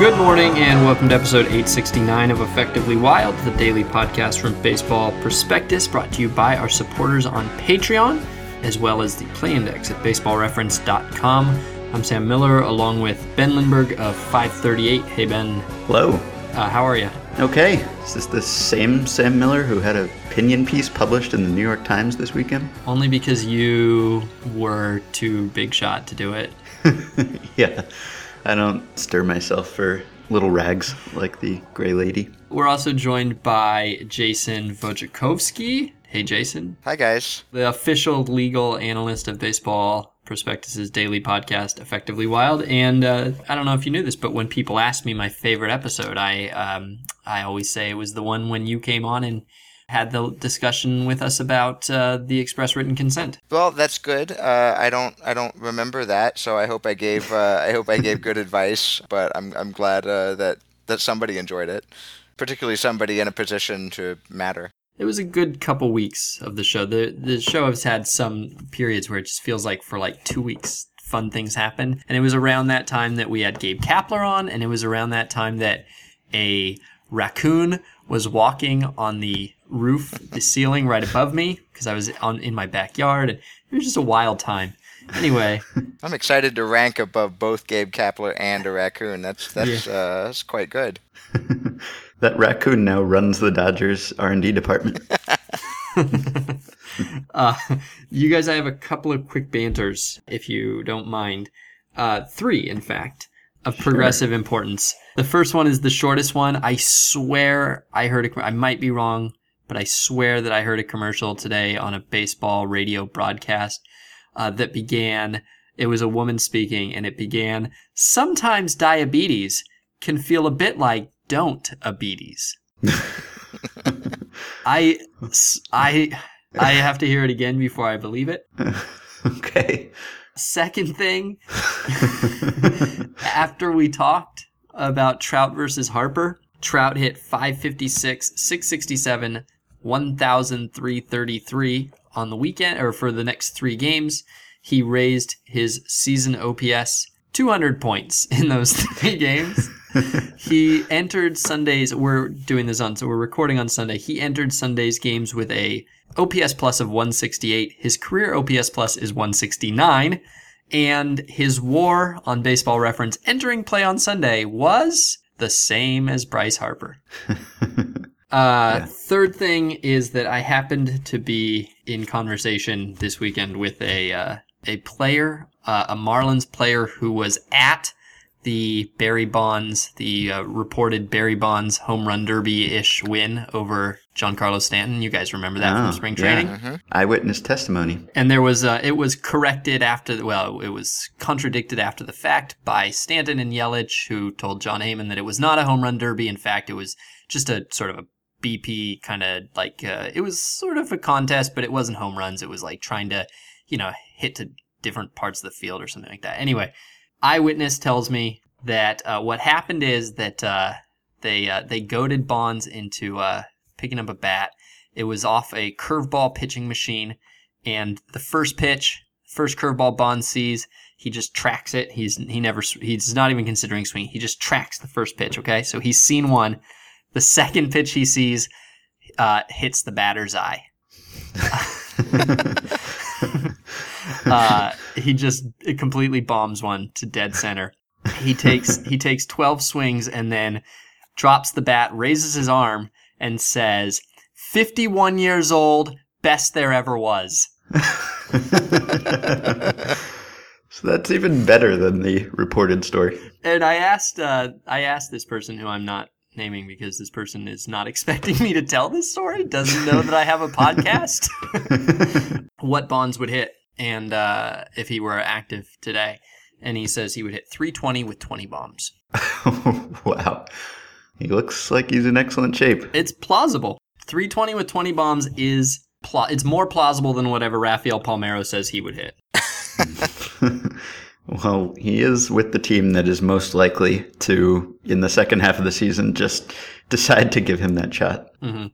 Good morning and welcome to episode 869 of Effectively Wild, the daily podcast from Baseball Prospectus, brought to you by our supporters on Patreon, as well as the Play Index at baseballreference.com. I'm Sam Miller, along with Ben Lindbergh of 538. Hey Ben, Hello. uh, how are you? Okay, is this the same Sam Miller who had a opinion piece published in the New York Times this weekend? Only because you were too big shot to do it. yeah, I don't stir myself for little rags like the Gray Lady. We're also joined by Jason Wojciechowski. Hey, Jason. Hi, guys. the official legal analyst of baseball prospectus's daily podcast effectively wild and uh, i don't know if you knew this but when people ask me my favorite episode i um, i always say it was the one when you came on and had the discussion with us about uh, the express written consent Well, that's good. Uh, I don't, I don't remember that, so I hope I gave, uh, I hope I gave good advice. But I'm, I'm glad uh, that that somebody enjoyed it, particularly somebody in a position to matter. it was a good couple weeks of the show the the show has had some periods where it just feels like for like two weeks fun things happen and it was around that time that we had gabe kapler on and it was around that time that a raccoon was walking on the roof the ceiling right above me because i was on in my backyard and it was just a wild time anyway I'm excited to rank above both Gabe Kapler and a raccoon. That's that's uh, that's quite good. That raccoon now runs the Dodgers R&D department. uh, you guys, I have a couple of quick banters, if you don't mind. Uh, three, in fact, of progressive importance. The first one is the shortest one. I swear I heard a, I might be wrong, but I swear that I heard a commercial today on a baseball radio broadcast uh, that began. It was a woman speaking, and it began. Sometimes diabetes can feel a bit like don't diabetes. I, I, I have to hear it again before I believe it. okay. Second thing, after we talked about Trout versus Harper, Trout hit 556, 667, 1,333 on the weekend, or for the next three games. He raised his season OPS 200 points in those three games. he entered Sundays. We're doing this on, so we're recording on Sunday. He entered Sunday's games with a OPS plus of 168. His career OPS plus is 169, and his WAR on Baseball Reference entering play on Sunday was the same as Bryce Harper. Uh, Third thing is that I happened to be in conversation this weekend with a uh, a player, uh, a Marlins player who was at the Barry Bonds, the uh, reported Barry Bonds home run derby ish win over Giancarlo Stanton. You guys remember that Oh, from spring training? yeah. training? Eyewitness testimony. And there was uh, it was corrected after the, well, it was contradicted after the fact by Stanton and Yelich, who told Jon Heyman that it was not a home run derby. In fact, it was just a sort of a BP kind of like uh, it was sort of a contest, but it wasn't home runs. It was like trying to, you know, hit to different parts of the field or something like that. Anyway, eyewitness tells me that uh, what happened is that uh, they uh, they goaded Bonds into uh, picking up a bat. It was off a curveball pitching machine, and the first pitch, first curveball Bonds sees, he just tracks it. He's he never he's not even considering swinging. He just tracks the first pitch. Okay, so he's seen one. The second pitch he sees uh, hits the batter's eye. uh, he just it completely bombs one to dead center. He takes he takes twelve swings and then drops the bat, raises his arm, and says, "51 years old, best there ever was." So that's even better than the reported story. And I asked uh, I asked this person who I'm not naming because this person is not expecting me to tell this story, doesn't know that I have a podcast, what Bonds would hit and uh, if he were active today. And he says he would hit 320 with 20 bombs. wow. He looks like he's in excellent shape. It's plausible. 320 with 20 bombs is pla- it's more plausible than whatever Rafael Palmeiro says he would hit. Well, he is with the team that is most likely to, in the second half of the season, just decide to give him that shot. Mm-hmm.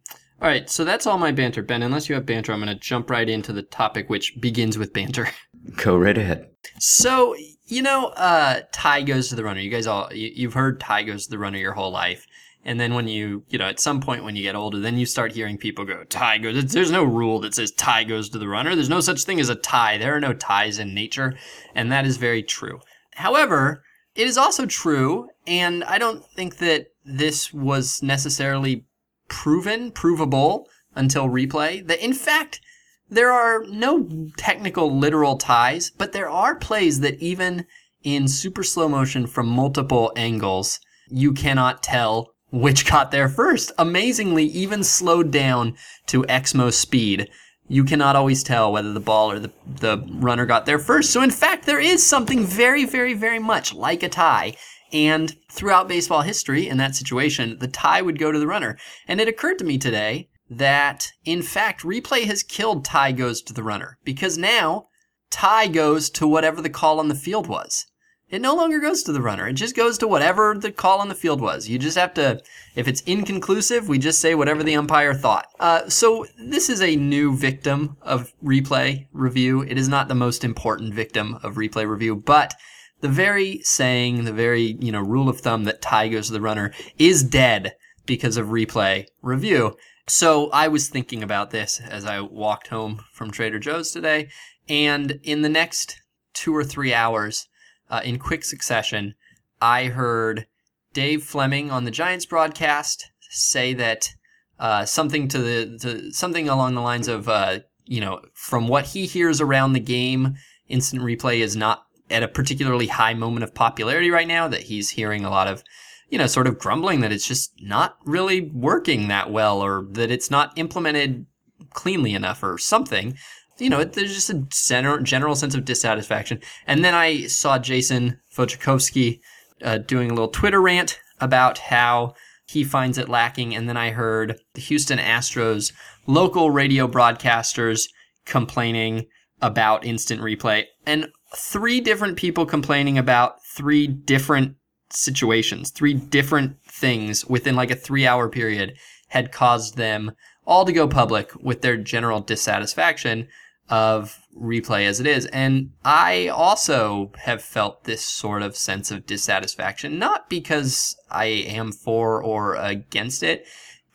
All right, so that's all my banter, Ben. Unless you have banter, I'm going to jump right into the topic, which begins with banter. Go right ahead. So You know, uh, tie goes to the runner. You guys all, you, you've heard tie goes to the runner your whole life. And then when you, you know, at some point when you get older, then you start hearing people go, tie goes. There's no rule that says tie goes to the runner. There's no such thing as a tie. There are no ties in nature. And that is very true. However, it is also true, and I don't think that this was necessarily proven, provable until replay, that in fact, there are no technical literal ties, but there are plays that even in super slow motion from multiple angles, you cannot tell which got there first. Amazingly, even slowed down to Exmo speed, you cannot always tell whether the ball or the, the runner got there first. So in fact, there is something very, very, very much like a tie. And throughout baseball history, in that situation, the tie would go to the runner. And it occurred to me today that, in fact, replay has killed tie goes to the runner because now tie goes to whatever the call on the field was. It no longer goes to the runner. It just goes to whatever the call on the field was. You just have to, if it's inconclusive, we just say whatever the umpire thought. Uh, so this is a new victim of replay review. It is not the most important victim of replay review, but the very saying, the very, you know, rule of thumb that tie goes to the runner is dead because of replay review. So I was thinking about this as I walked home from Trader Joe's today. And in the next two or three hours, uh, in quick succession, I heard Dave Fleming on the Giants broadcast say that uh, something to the to something along the lines of uh, you know from what he hears around the game, instant replay is not at a particularly high moment of popularity right now. That he's hearing a lot of you know sort of grumbling that it's just not really working that well, or that it's not implemented cleanly enough, or something you know, there's just a general, sense of dissatisfaction. And then I saw Jason Wojciechowski uh, doing a little Twitter rant about how he finds it lacking. And then I heard the Houston Astros local radio broadcasters complaining about instant replay and three different people complaining about three different situations, three different things within like a three hour period had caused them all to go public with their general dissatisfaction of replay as it is. And I also have felt this sort of sense of dissatisfaction, not because I am for or against it,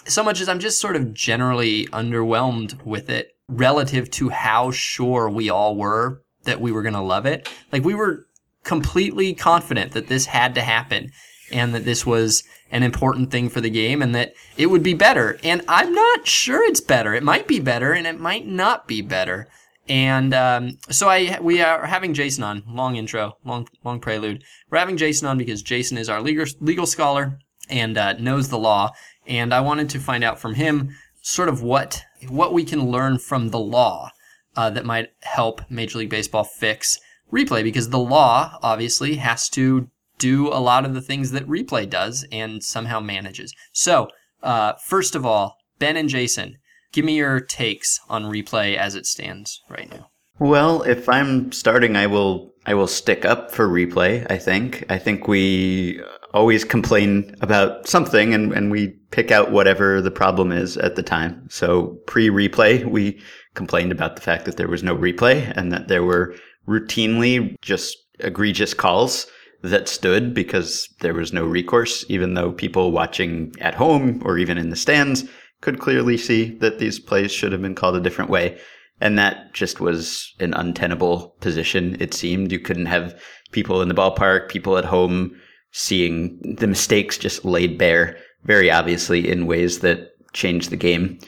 so much as I'm just sort of generally underwhelmed with it relative to how sure we all were that we were going to love it. Like we were completely confident that this had to happen and that this was an important thing for the game and that it would be better. And I'm not sure it's better. It might be better and it might not be better. And um, so I we are having Jason on. Long intro, long long prelude. We're having Jason on because Jason is our legal legal scholar and uh, knows the law. And I wanted to find out from him sort of what what we can learn from the law uh, that might help Major League Baseball fix replay because the law obviously has to do a lot of the things that replay does and somehow manages. So uh, first of all, Ben and Jason, Give me your takes on replay as it stands right now. Well, if I'm starting, I will I will stick up for replay. I think I think we always complain about something, and and we pick out whatever the problem is at the time. So pre-replay, we complained about the fact that there was no replay and that there were routinely just egregious calls that stood because there was no recourse, even though people watching at home or even in the stands could clearly see that these plays should have been called a different way. And that just was an untenable position, it seemed. You couldn't have people in the ballpark, people at home seeing the mistakes just laid bare very obviously in ways that changed the game.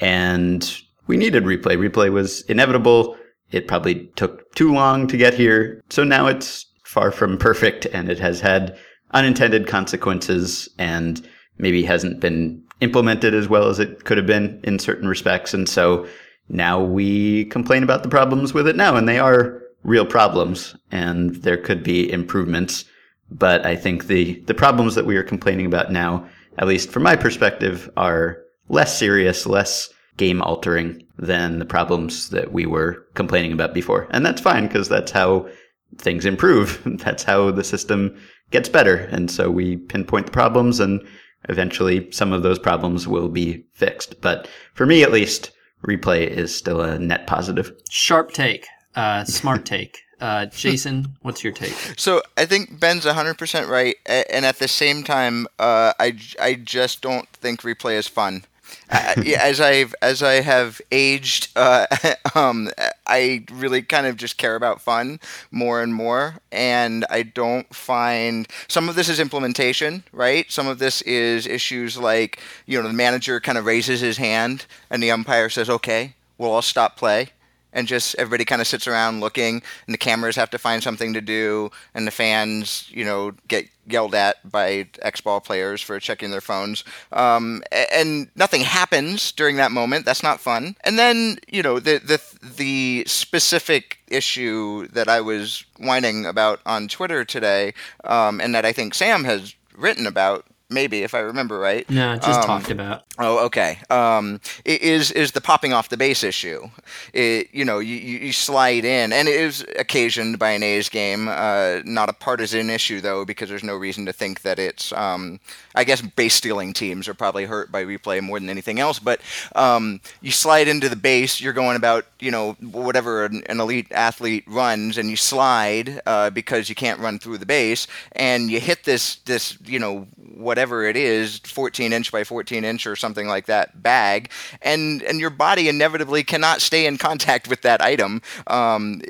And we needed replay. Replay was inevitable. It probably took too long to get here. So now it's far from perfect and it has had unintended consequences and maybe hasn't been implemented as well as it could have been in certain respects. And so now we complain about the problems with it now, and they are real problems, and there could be improvements. But I think the, the problems that we are complaining about now, at least from my perspective, are less serious, less game altering than the problems that we were complaining about before. And that's fine because that's how things improve. that's how the system gets better. And so we pinpoint the problems and eventually some of those problems will be fixed. But for me, at least, replay is still a net positive. Sharp take, uh, smart take. Uh, Jason, what's your take? So I think Ben's 100% right, and at the same time, uh, I, I just don't think replay is fun. Uh, as I've as I have aged, uh, um, I really kind of just care about fun more and more, and I don't find some of this is implementation, right? Some of this is issues like you know the manager kind of raises his hand and the umpire says, "Okay, we'll all stop play." And just everybody kind of sits around looking and the cameras have to find something to do and the fans you know get yelled at by x-ball players for checking their phones. Um, and nothing happens during that moment. That's not fun. And then you know the the the specific issue that i was whining about on twitter today um, and that i think sam has written about maybe if I remember right. No, just um, talked about. Oh, okay. Um, is is the popping off the base issue? It, you know, you, you slide in, and it is occasioned by an A's game. Uh, not a partisan issue though, because there's no reason to think that it's. Um, I guess base stealing teams are probably hurt by replay more than anything else. But um, you slide into the base, you're going about you know whatever an, an elite athlete runs, and you slide uh, because you can't run through the base, and you hit this this you know whatever it is 14 inch by 14 inch or something like that bag and and your body inevitably cannot stay in contact with that item um,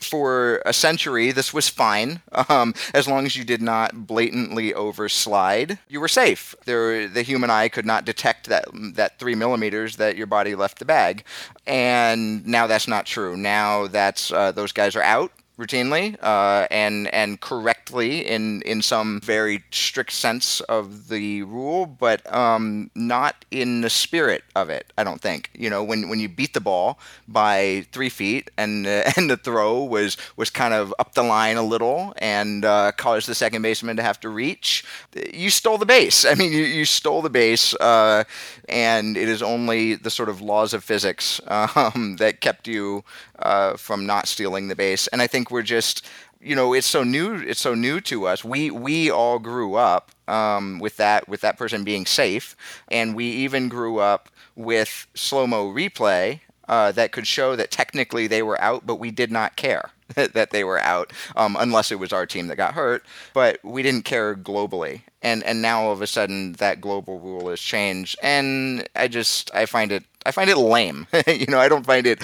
for a century this was fine um, as long as you did not blatantly overslide you were safe. There the human eye could not detect that that three millimeters that your body left the bag. And now that's not true. Now that's uh, those guys are out routinely uh, and and correctly in in some very strict sense of the rule, but um, not in the spirit of it. I don't think. You know, when when you beat the ball by three feet and uh, and the throw was was kind of up the line a little and uh, caused the second baseman to have to reach, you stole the base. I mean, you, you stole the base, uh, and it is only the sort of laws of physics um, that kept you uh, from not stealing the base. And I think we're just you know it's so new it's so new to us. We we all grew up um, with that with that person being safe. And we even grew up with slow mo replay uh, that could show that technically they were out but we did not care that they were out um, unless it was our team that got hurt. But we didn't care globally. And and now all of a sudden that global rule has changed. And i just i find it i find it lame. You know i don't find it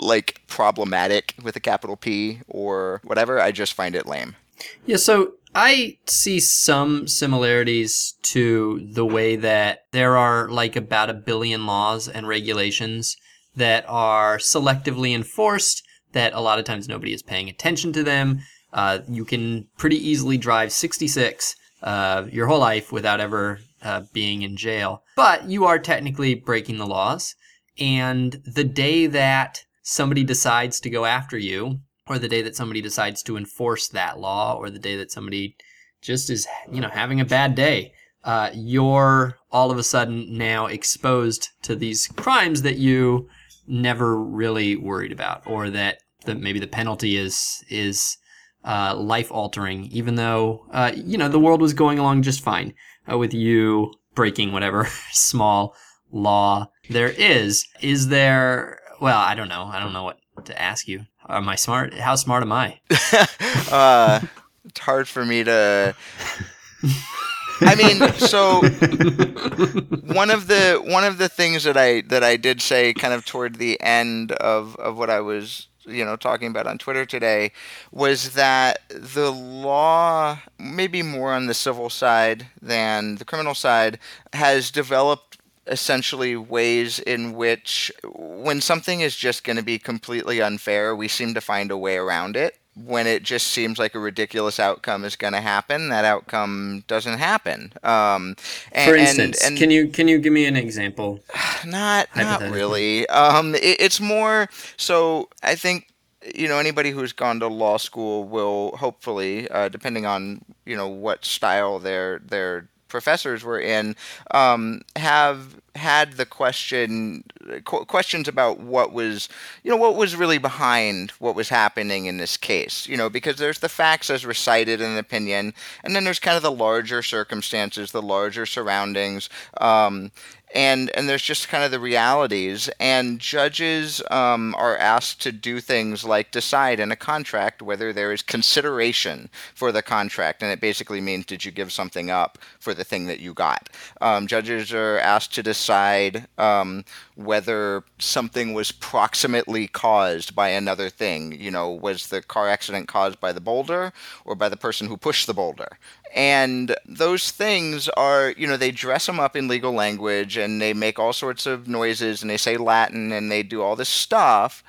like problematic with a capital P or whatever. I just find it lame. Yeah, so I see some similarities to the way that there are like about a billion laws and regulations that are selectively enforced, that a lot of times nobody is paying attention to them. Uh, you can pretty easily drive 66 uh, your whole life without ever uh, being in jail. But you are technically breaking the laws. And the day that somebody decides to go after you, or the day that somebody decides to enforce that law, or the day that somebody just is, you know, having a bad day, uh, you're all of a sudden now exposed to these crimes that you never really worried about, or that the, maybe the penalty is is uh, life altering, even though uh, you know the world was going along just fine uh, with you breaking whatever small law there is. Is there? Well, I don't know. I don't know what to ask you. Am I smart? How smart am I? uh, it's hard for me to. I mean, so one of the one of the things that I that I did say kind of toward the end of of what I was you know talking about on Twitter today was that the law maybe more on the civil side than the criminal side has developed essentially ways in which when something is just going to be completely unfair, we seem to find a way around it. When it just seems like a ridiculous outcome is going to happen, that outcome doesn't happen. Um, and, For instance, and, and can you can you give me an example? Not not really. Um, it, it's more so. I think you know anybody who's gone to law school will hopefully, uh, depending on you know what style their their professors were in um, have had the question qu- questions about what was you know what was really behind what was happening in this case you know because there's the facts as recited in an opinion and then there's kind of the larger circumstances the larger surroundings um, and and there's just kind of the realities. And judges um, are asked to do things like decide in a contract whether there is consideration for the contract. And it basically means did you give something up for the thing that you got? Um, judges are asked to decide um, whether something was proximately caused by another thing. You know was the car accident caused by the boulder or by the person who pushed the boulder? And those things are you know they dress them up in legal language and they make all sorts of noises and they say latin and they do all this stuff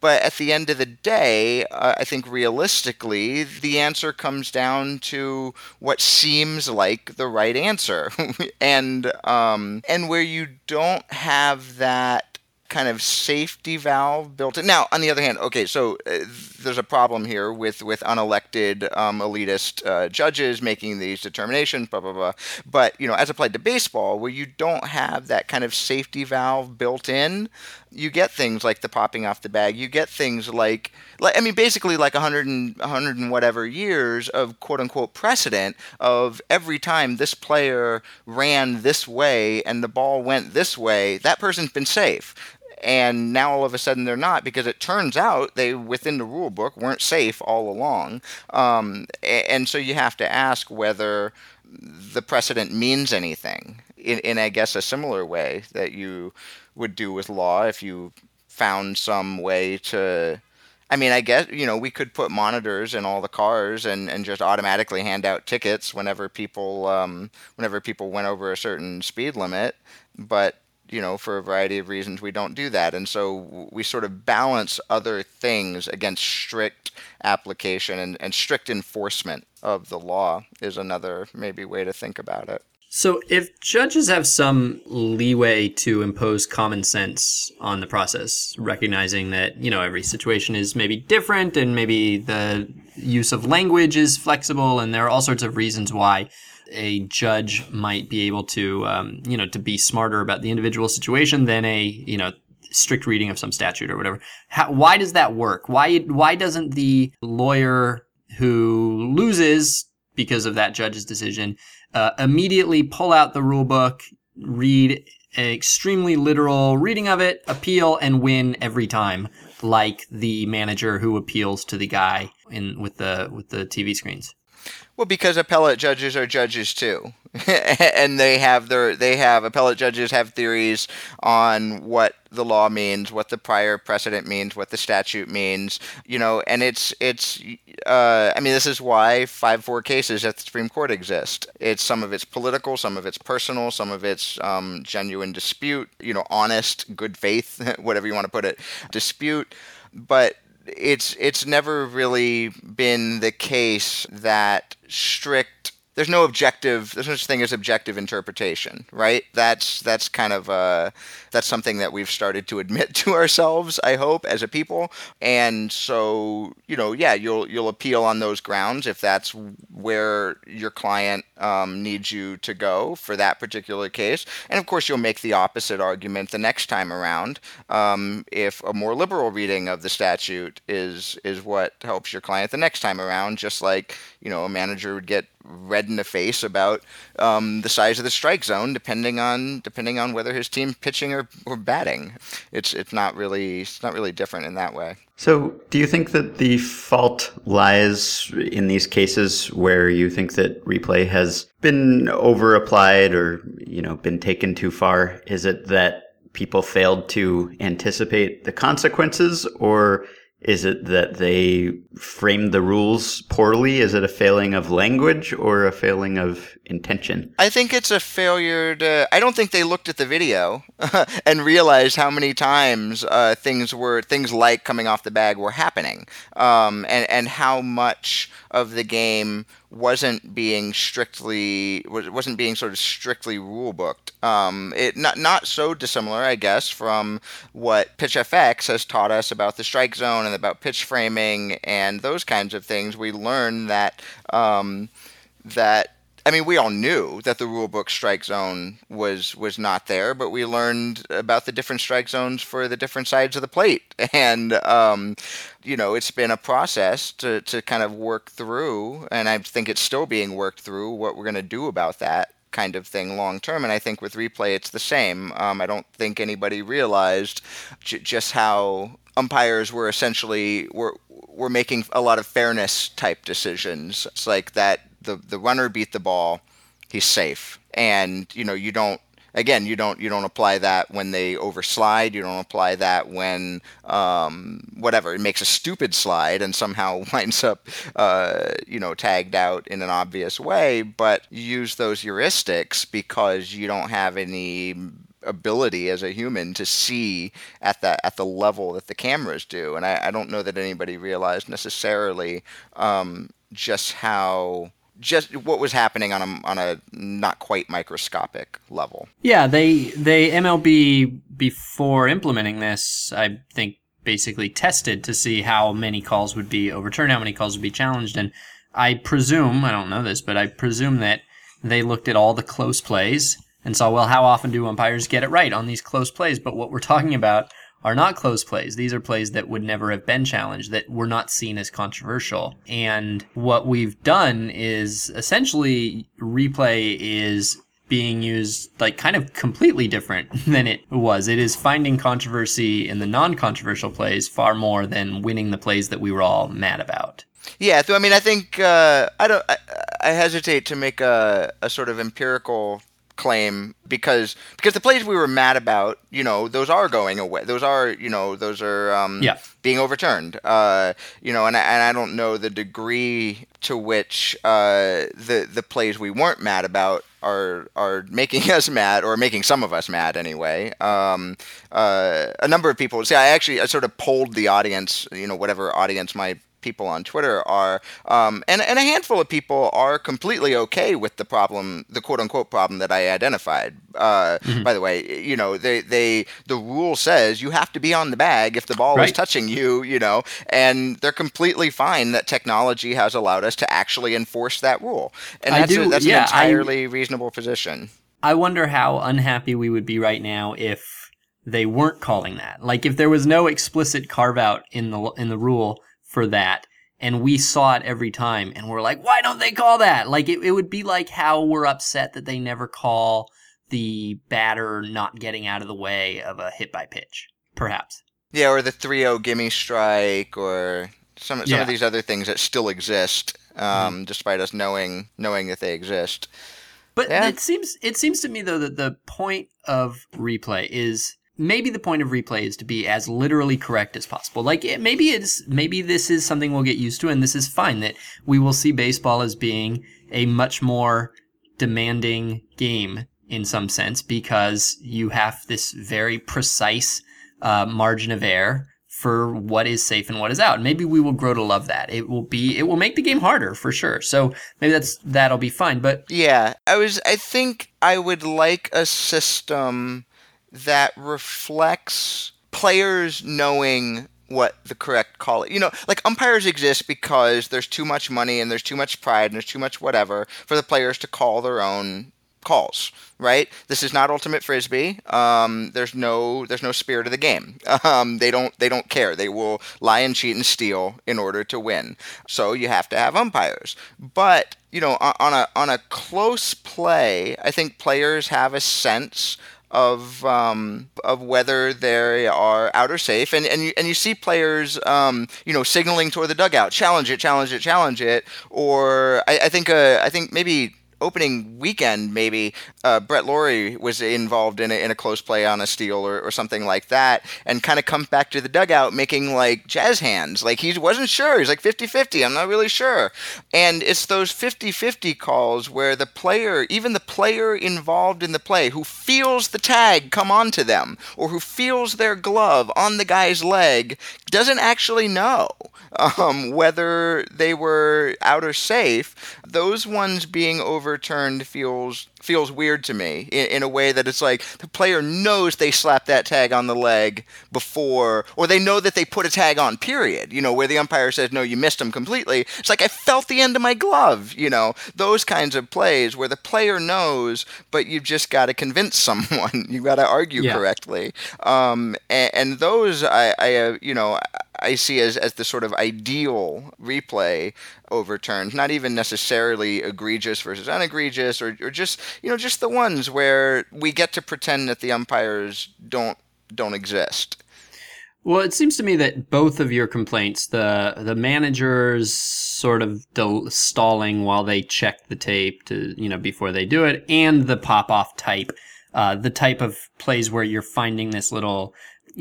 but at the end of the day uh, i think realistically the answer comes down to what seems like the right answer and um, and where you don't have that kind of safety valve built in. Now, on the other hand, okay, so uh, there's a problem here with with unelected um, elitist uh, judges making these determinations, blah blah blah. But you know, as applied to baseball, where you don't have that kind of safety valve built in, you get things like the popping off the bag. You get things like, like I mean, basically like 100 and 100 and whatever years of quote unquote precedent of every time this player ran this way and the ball went this way, that person's been safe and now all of a sudden they're not because it turns out they within the rule book weren't safe all along um, and so you have to ask whether the precedent means anything in, in i guess a similar way that you would do with law if you found some way to I mean, I guess you know we could put monitors in all the cars and, and just automatically hand out tickets whenever people um, whenever people went over a certain speed limit. But you know, for a variety of reasons, we don't do that. And so we sort of balance other things against strict application and, and strict enforcement of the law is another maybe way to think about it. So, if judges have some leeway to impose common sense on the process, recognizing that, you know, every situation is maybe different and maybe the use of language is flexible and there are all sorts of reasons why a judge might be able to, um, you know, to be smarter about the individual situation than a, you know, strict reading of some statute or whatever. How, why does that work? Why why doesn't the lawyer who loses because of that judge's decision uh, immediately pull out the rule book, read an extremely literal reading of it, appeal, and win every time, like the manager who appeals to the guy in with the with the TV screens? Well, because appellate judges are judges too, and they have their they have appellate judges have theories on what the law means, what the prior precedent means, what the statute means, you know, and it's it's uh, I mean this is why five four cases at the Supreme Court exist. It's some of it's political, some of it's personal, some of it's um, genuine dispute, you know, honest, good faith, whatever you want to put it, dispute, but it's it's never really been the case that strict there's no objective there's no such thing as objective interpretation right? That's that's kind of uh that's something that we've started to admit to ourselves i hope as a people. And so you know yeah you'll you'll appeal on those grounds if that's where your client um, needs you to go for that particular case. And of course you'll make the opposite argument the next time around um, if a more liberal reading of the statute is is what helps your client the next time around just like you know a manager would get red in the face about um, the size of the strike zone, depending on depending on whether his team pitching or, or batting. It's it's not really it's not really different in that way. So, do you think that the fault lies in these cases where you think that replay has been over applied or you know been taken too far? Is it that people failed to anticipate the consequences, or is it that they framed the rules poorly? Is it a failing of language or a failing of intention? I think it's a failure to. I don't think they looked at the video and realized how many times uh, things were things like coming off the bag were happening, um, and and how much of the game wasn't being strictly wasn't being sort of strictly rule booked. Um, it not not so dissimilar, I guess, from what Pitch FX has taught us about the strike zone and about pitch framing and those kinds of things. We learned that um, that I mean, we all knew that the rulebook strike zone was was not there, but we learned about the different strike zones for the different sides of the plate, and um, you know, it's been a process to to kind of work through, and I think it's still being worked through what we're going to do about that. kind of thing long term. And I think with replay, it's the same. Um, I don't think anybody realized j- just how umpires were essentially were were making a lot of fairness type decisions. It's like that the the runner beat the ball, he's safe, and you know you don't again, you don't you don't apply that when they overslide. You don't apply that when um, whatever it makes a stupid slide and somehow winds up uh, you know tagged out in an obvious way. But you use those heuristics because you don't have any ability as a human to see at the at the level that the cameras do. And I, I don't know that anybody realized necessarily um, just how just what was happening on a on a not quite microscopic level. Yeah, they they MLB before implementing this, I think basically tested to see how many calls would be overturned, how many calls would be challenged, and I presume I don't know this, but I presume that they looked at all the close plays and saw well how often do umpires get it right on these close plays, but what we're talking about are not close plays. These are plays that would never have been challenged, that were not seen as controversial. And what we've done is essentially replay is being used like kind of completely different than it was. It is finding controversy in the non-controversial plays far more than winning the plays that we were all mad about. Yeah, so I mean, I think uh, I don't. I, I, hesitate to make a, a sort of empirical claim because because the plays we were mad about, you know, those are going away. Those are, you know, those are um, yeah. being overturned. Uh, you know, and I, and I don't know the degree to which uh, the the plays we weren't mad about are are making us mad or making some of us mad anyway. Um, uh, a number of people. See, I actually I sort of polled the audience. You know, whatever audience my people on Twitter are, um, and and a handful of people are completely okay with the problem, the quote unquote problem that I identified. Uh, mm-hmm. By the way, you know, they they the rule says you have to be on the bag if the ball right. is touching you, you know, and they're completely fine that technology has allowed us to actually enforce that rule, and that's do, a, that's yeah, an entirely I, reasonable position. I wonder how unhappy we would be right now if they weren't calling that. Like if there was no explicit carve out in the in the rule for that and we saw it every time and we're like why don't they call that like it, it would be like how we're upset that they never call the batter not getting out of the way of a hit by pitch perhaps yeah or the 3-0 gimme strike or some, some yeah. of these other things that still exist um, mm-hmm. despite us knowing knowing that they exist but yeah. it seems it seems to me though that the point of replay is maybe the point of replay is to be as literally correct as possible. Like it, maybe it's maybe this is something we'll get used to, and this is fine. That we will see baseball as being a much more demanding game in some sense because you have this very precise uh, margin of error for what is safe and what is out. Maybe we will grow to love that. It will be it will make the game harder for sure. So maybe that's that'll be fine. But yeah, I was I think I would like a system that reflects players knowing what the correct call is. You know, like umpires exist because there's too much money and there's too much pride and there's too much whatever for the players to call their own calls. Right? This is not ultimate frisbee. Um, there's no there's no spirit of the game. Um, they don't they don't care. They will lie and cheat and steal in order to win. So you have to have umpires. But you know, on a on a close play, I think players have a sense of um, of whether they are out or safe, and and you, and you see players, um, you know, signaling toward the dugout, challenge it, challenge it, challenge it, or I, I think uh, I think maybe opening weekend, maybe uh, Brett Lawrie was involved in a, in a close play on a steal or, or something like that, and kind of comes back to the dugout making like jazz hands. Like he wasn't sure. He's like 50 50. I'm not really sure. And it's those 50 50 calls where the player, even the player involved in the play, who feels the tag come onto them or who feels their glove on the guy's leg, doesn't actually know um, whether they were out or safe. Those ones being overturned feels feels weird to me in, in, a way that it's like the player knows they slapped that tag on the leg before, or they know that they put a tag on, period. You know, where the umpire says, no, you missed him completely. It's like, I felt the end of my glove. You know, those kinds of plays where the player knows, but you've just got to convince someone. you've got to argue yeah. correctly. Um, and, and, those, I, I uh, you know, I see as, as the sort of ideal replay overturned, not even necessarily egregious versus unegregious, or, or just you know just the ones where we get to pretend that the umpires don't don't exist. Well, it seems to me that both of your complaints, the the managers sort of del- stalling while they check the tape to you know before they do it, and the pop off type, uh, the type of plays where you're finding this little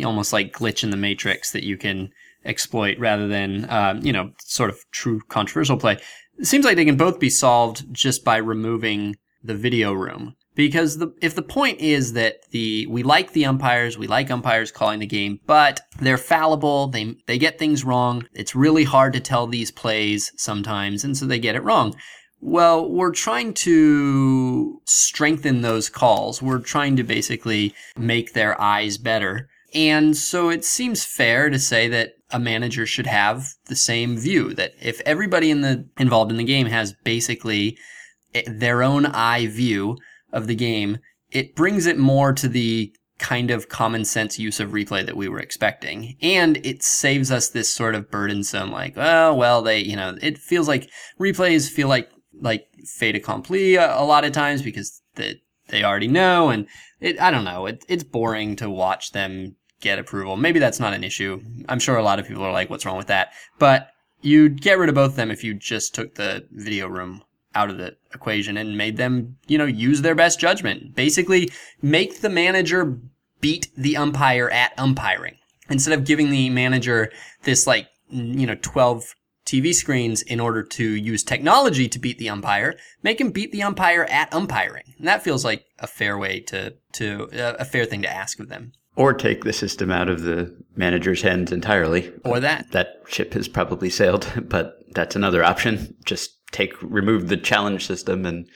almost like glitch in the matrix that you can exploit rather than um, you know sort of true controversial play. It seems like they can both be solved just by removing the video room because the, if the point is that the we like the umpires, we like umpires calling the game, but they're fallible, they they get things wrong. It's really hard to tell these plays sometimes, and so they get it wrong. Well, we're trying to strengthen those calls. We're trying to basically make their eyes better. And so it seems fair to say that a manager should have the same view that if everybody in the involved in the game has basically eh, their own eye view of the game, it brings it more to the kind of common sense use of replay that we were expecting. And it saves us this sort of burdensome, like, oh, well, they, you know, it feels like replays feel like, like fait accompli a, a lot of times because the, they already know. And it, I don't know, it, it's boring to watch them get approval. Maybe that's not an issue. I'm sure a lot of people are like, what's wrong with that? But you'd get rid of both of them if you just took the video room out of the equation and made them, you know, use their best judgment. Basically, make the manager beat the umpire at umpiring instead of giving the manager this like, you know, 12 TV screens in order to use technology to beat the umpire, make him beat the umpire at umpiring. And that feels like a fair way to, to, uh, a fair thing to ask of them. Or take the system out of the manager's hands entirely. Or that. That ship has probably sailed, but that's another option. Just take remove the challenge system and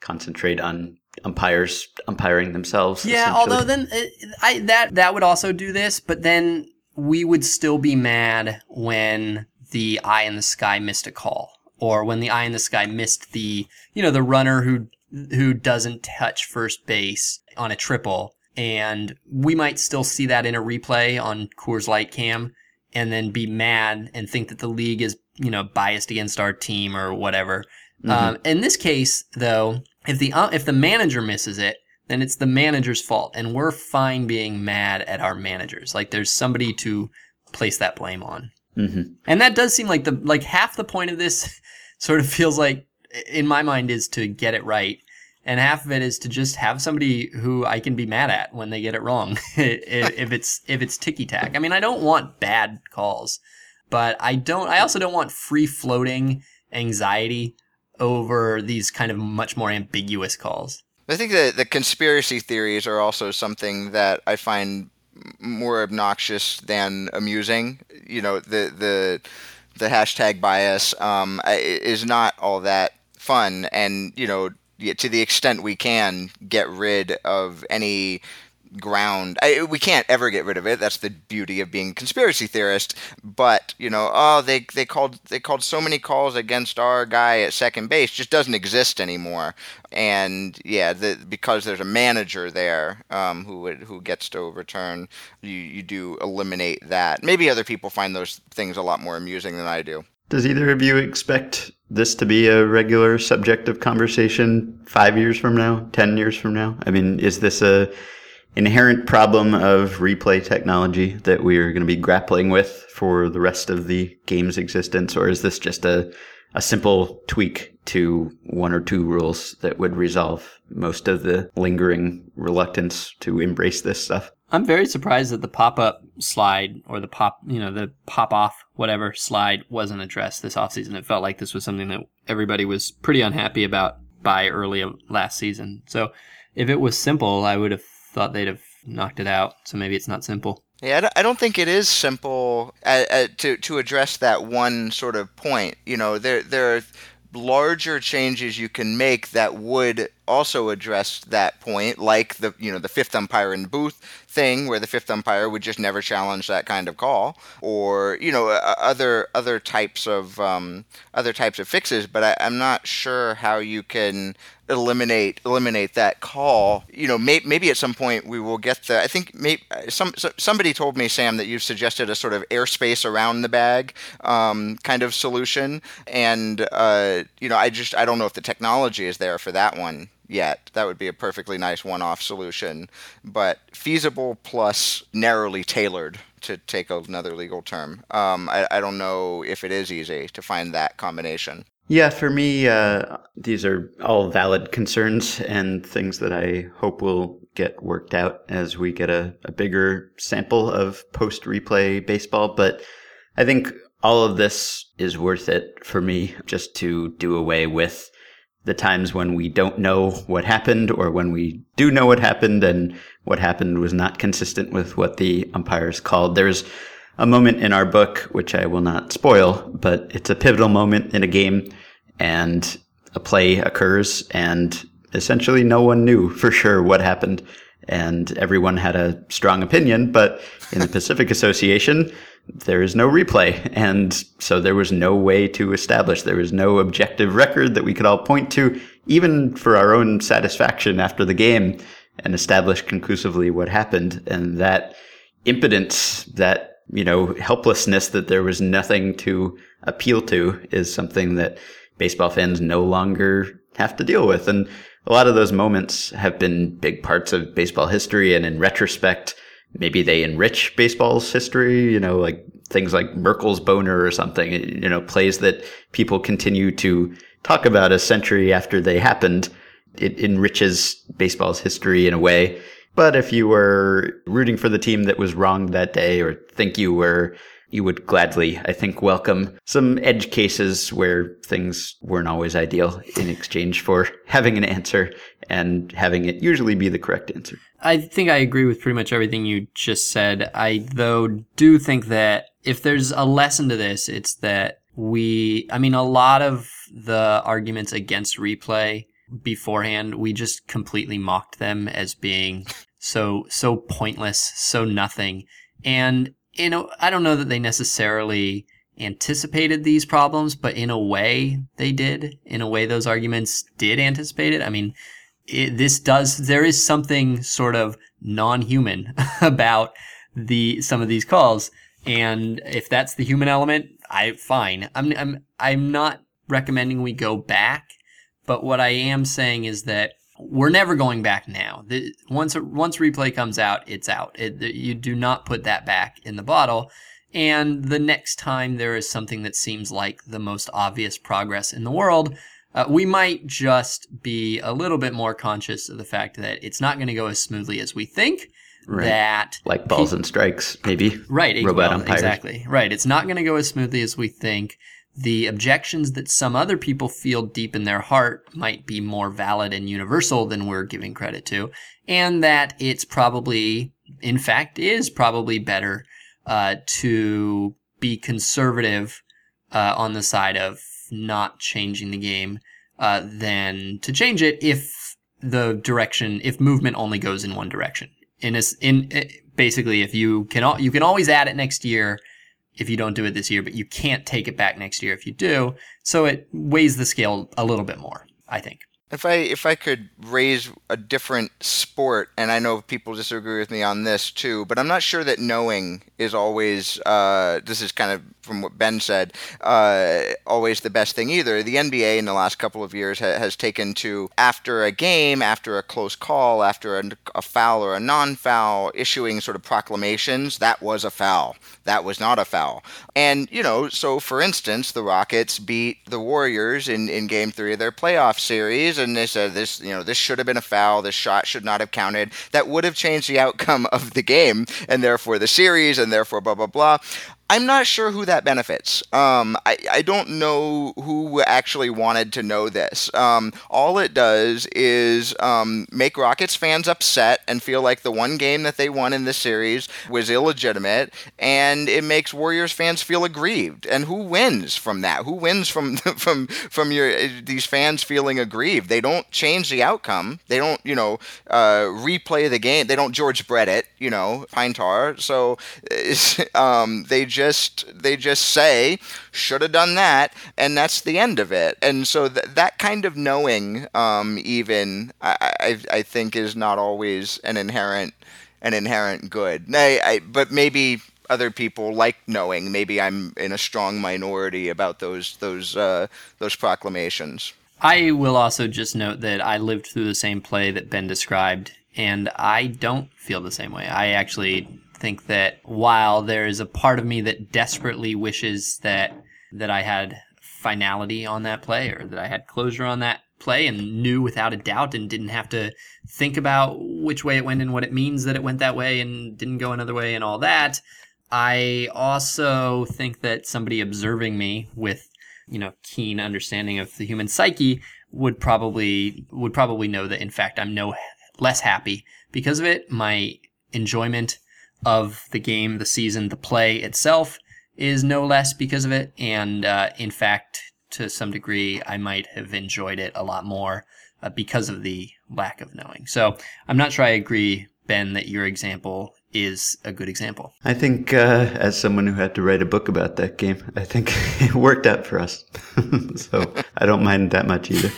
concentrate on umpires umpiring themselves. Yeah, although then uh, I that that would also do this, but then we would still be mad when the eye in the sky missed a call or when the eye in the sky missed the you know the runner who who doesn't touch first base on a triple and we might still see that in a replay on Coors Light cam and then be mad and think that the league is, you know, biased against our team or whatever. Mm-hmm. Um, in this case, though, if the uh, if the manager misses it, then it's the manager's fault, and we're fine being mad at our managers. Like there's somebody to place that blame on, mm-hmm. and that does seem like the like half the point of this sort of feels like, in my mind, is to get it right and half of it is to just have somebody who I can be mad at when they get it wrong. if it's if it's ticky tack. I mean, I don't want bad calls, but I don't. I also don't want free floating anxiety over these kind of much more ambiguous calls. I think that the conspiracy theories are also something that I find more obnoxious than amusing. You know, the the the hashtag bias um, is not all that fun, and you know to the extent we can get rid of any ground I, we can't ever get rid of it. That's the beauty of being conspiracy theorist. But you know oh they they called they called so many calls against our guy at second base. Just doesn't exist anymore. And yeah the, because there's a manager there um, who would, who gets to overturn you you do eliminate that. Maybe other people find those things a lot more amusing than I do does either of you expect this to be a regular subject of conversation five years from now, ten years from now? I mean, is this a inherent problem of replay technology that we are going to be grappling with for the rest of the game's existence, or is this just a a simple tweak to one or two rules that would resolve most of the lingering reluctance to embrace this stuff? I'm very surprised that the pop up slide or the pop, you know, the pop off whatever slide wasn't addressed this offseason. It felt like this was something that everybody was pretty unhappy about by early last season. So if it was simple, I would have thought they'd have knocked it out. So maybe it's not simple. Yeah, I don't think it is simple uh, uh, to to address that one sort of point. You know, there there are larger changes you can make that would also addressed that point, like the you know the fifth umpire in booth thing, where the fifth umpire would just never challenge that kind of call, or you know other other types of um, other types of fixes. But I, I'm not sure how you can eliminate eliminate that call. You know, may, maybe at some point we will get the. I think maybe some somebody told me Sam that you've suggested a sort of airspace around the bag um, kind of solution, and uh, you know, I just I don't know if the technology is there for that one yet. That would be a perfectly nice one-off solution, but feasible plus narrowly tailored to take another legal term. Um, I, I don't know if it is easy to find that combination. Yeah, for me, uh, these are all valid concerns and things that I hope will get worked out as we get a, a bigger sample of post replay baseball. But I think all of this is worth it for me just to do away with the times when we don't know what happened or when we do know what happened and what happened was not consistent with what the umpires called. There's a moment in our book, which I will not spoil, but it's a pivotal moment in a game and a play occurs and essentially no one knew for sure what happened and everyone had a strong opinion, but in the Pacific Association, there is no replay. And so there was no way to establish, there was no objective record that we could all point to, even for our own satisfaction after the game and establish conclusively what happened. And that impotence, that you know, helplessness that there was nothing to appeal to is something that baseball fans no longer have to deal with. And a lot of those moments have been big parts of baseball history. And in retrospect, maybe they enrich baseball's history, you know, like things like Merkle's boner or something, you know, plays that people continue to talk about a century after they happened. It enriches baseball's history in a way but if you were rooting for the team that was wrong that day or think you were, you would gladly, I think, welcome some edge cases where things weren't always ideal in exchange for having an answer and having it usually be the correct answer. I think I agree with pretty much everything you just said. I, though, do think that if there's a lesson to this, it's that we, I mean, a lot of the arguments against replay beforehand, we just completely mocked them as being so so pointless, so nothing. And you know, I don't know that they necessarily anticipated these problems, but in a way they did. In a way, those arguments did anticipate it. I mean, it, this does. There is something sort of non-human about the some of these calls, and if that's the human element, I fine. I'm I'm I'm not recommending we go back but what I am saying is that we're never going back now. The, once once replay comes out, it's out. It, you do not put that back in the bottle. And the next time there is something that seems like the most obvious progress in the world, uh, we might just be a little bit more conscious of the fact that it's not going to go as smoothly as we think. Right. That like balls pe- and strikes, maybe. Right. Robot well, Exactly. Right. It's not going to go as smoothly as we think the objections that some other people feel deep in their heart might be more valid and universal than we're giving credit to, and that it's probably, in fact, is probably better uh, to be conservative uh, on the side of not changing the game uh, than to change it if the direction, if movement only goes in one direction. In a, in eh, basically, if you can, you can always add it next year if you don't do it this year, but you can't take it back next year if you do. So it weighs the scale a little bit more, I think. If I if I could raise a different sport, and I know people disagree with me on this too, but I'm not sure that knowing is always. Uh, this is kind of from what Ben said, uh, always the best thing either. The NBA in the last couple of years ha- has taken to after a game, after a close call, after a, a foul or a non-foul, issuing sort of proclamations. That was a foul. That was not a foul. And you know, so for instance, the Rockets beat the Warriors in in Game Three of their playoff series and they said this, you know, this should have been a foul. This shot should not have counted. That would have changed the outcome of the game and therefore the series and therefore blah blah blah. I'm not sure who that benefits. Um, I, I don't know who actually wanted to know this. Um, all it does is um, make Rockets fans upset and feel like the one game that they won in this series was illegitimate, and it makes Warriors fans feel aggrieved. And who wins from that? Who wins from from from your these fans feeling aggrieved? They don't change the outcome. They don't you know uh, replay the game. They don't George Brett it. You know Pine Tar. So um, they just just they just say should have done that, and that's the end of it. And so th- that kind of knowing, um, even I, I, I think, is not always an inherent an inherent good. I, I, but maybe other people like knowing. Maybe I'm in a strong minority about those those uh, those proclamations. I will also just note that I lived through the same play that Ben described, and I don't feel the same way. I actually think that while there is a part of me that desperately wishes that that I had finality on that play or that I had closure on that play and knew without a doubt and didn't have to think about which way it went and what it means that it went that way and didn't go another way and all that. I also think that somebody observing me with, you know, keen understanding of the human psyche would probably would probably know that in fact I'm no less happy because of it. My enjoyment of the game, the season, the play itself is no less because of it. And uh, in fact, to some degree, I might have enjoyed it a lot more uh, because of the lack of knowing. So I'm not sure I agree, Ben, that your example is a good example. I think, uh, as someone who had to write a book about that game, I think it worked out for us. so I don't mind that much either.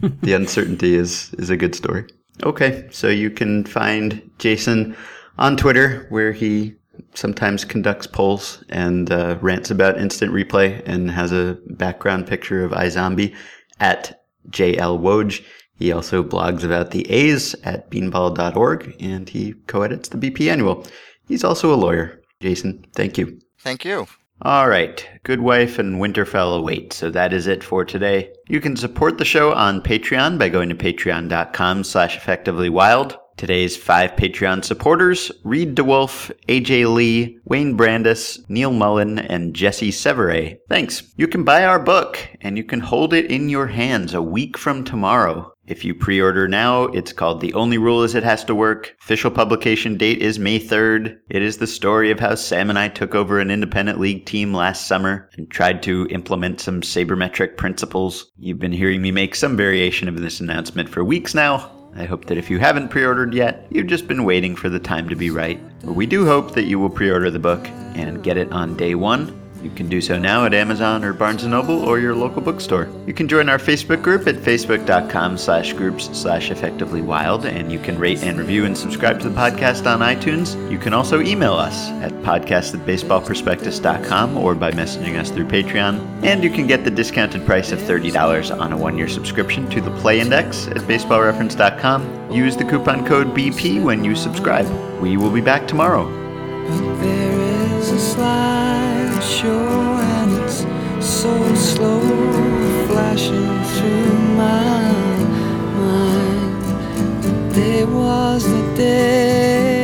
the uncertainty is is a good story. Okay, so you can find Jason on Twitter, where he sometimes conducts polls and uh, rants about instant replay and has a background picture of iZombie at JL Woj. He also blogs about the A's at beanball.org and he co-edits the BP Annual. He's also a lawyer. Jason, thank you. Thank you. All right. Good Wife and Winterfell await. So that is it for today. You can support the show on Patreon by going to patreon.com slash effectivelywild. Today's five Patreon supporters Reed DeWolf, AJ Lee, Wayne Brandis, Neil Mullen, and Jesse Severe. Thanks. You can buy our book and you can hold it in your hands a week from tomorrow. If you pre order now, it's called The Only Rule Is It Has to Work. Official publication date is May 3rd. It is the story of how Sam and I took over an independent league team last summer and tried to implement some sabermetric principles. You've been hearing me make some variation of this announcement for weeks now. I hope that if you haven't pre ordered yet, you've just been waiting for the time to be right. But we do hope that you will pre order the book and get it on day one you can do so now at Amazon or Barnes & Noble or your local bookstore. You can join our Facebook group at facebook.com slash groups slash effectively wild, and you can rate and review and subscribe to the podcast on iTunes. You can also email us at podcast at baseballprospectus.com or by messaging us through Patreon. And you can get the discounted price of $30 on a one-year subscription to the Play Index at baseballreference.com. Use the coupon code BP when you subscribe. We will be back tomorrow and it's so slow flashing through my mind. The was the day.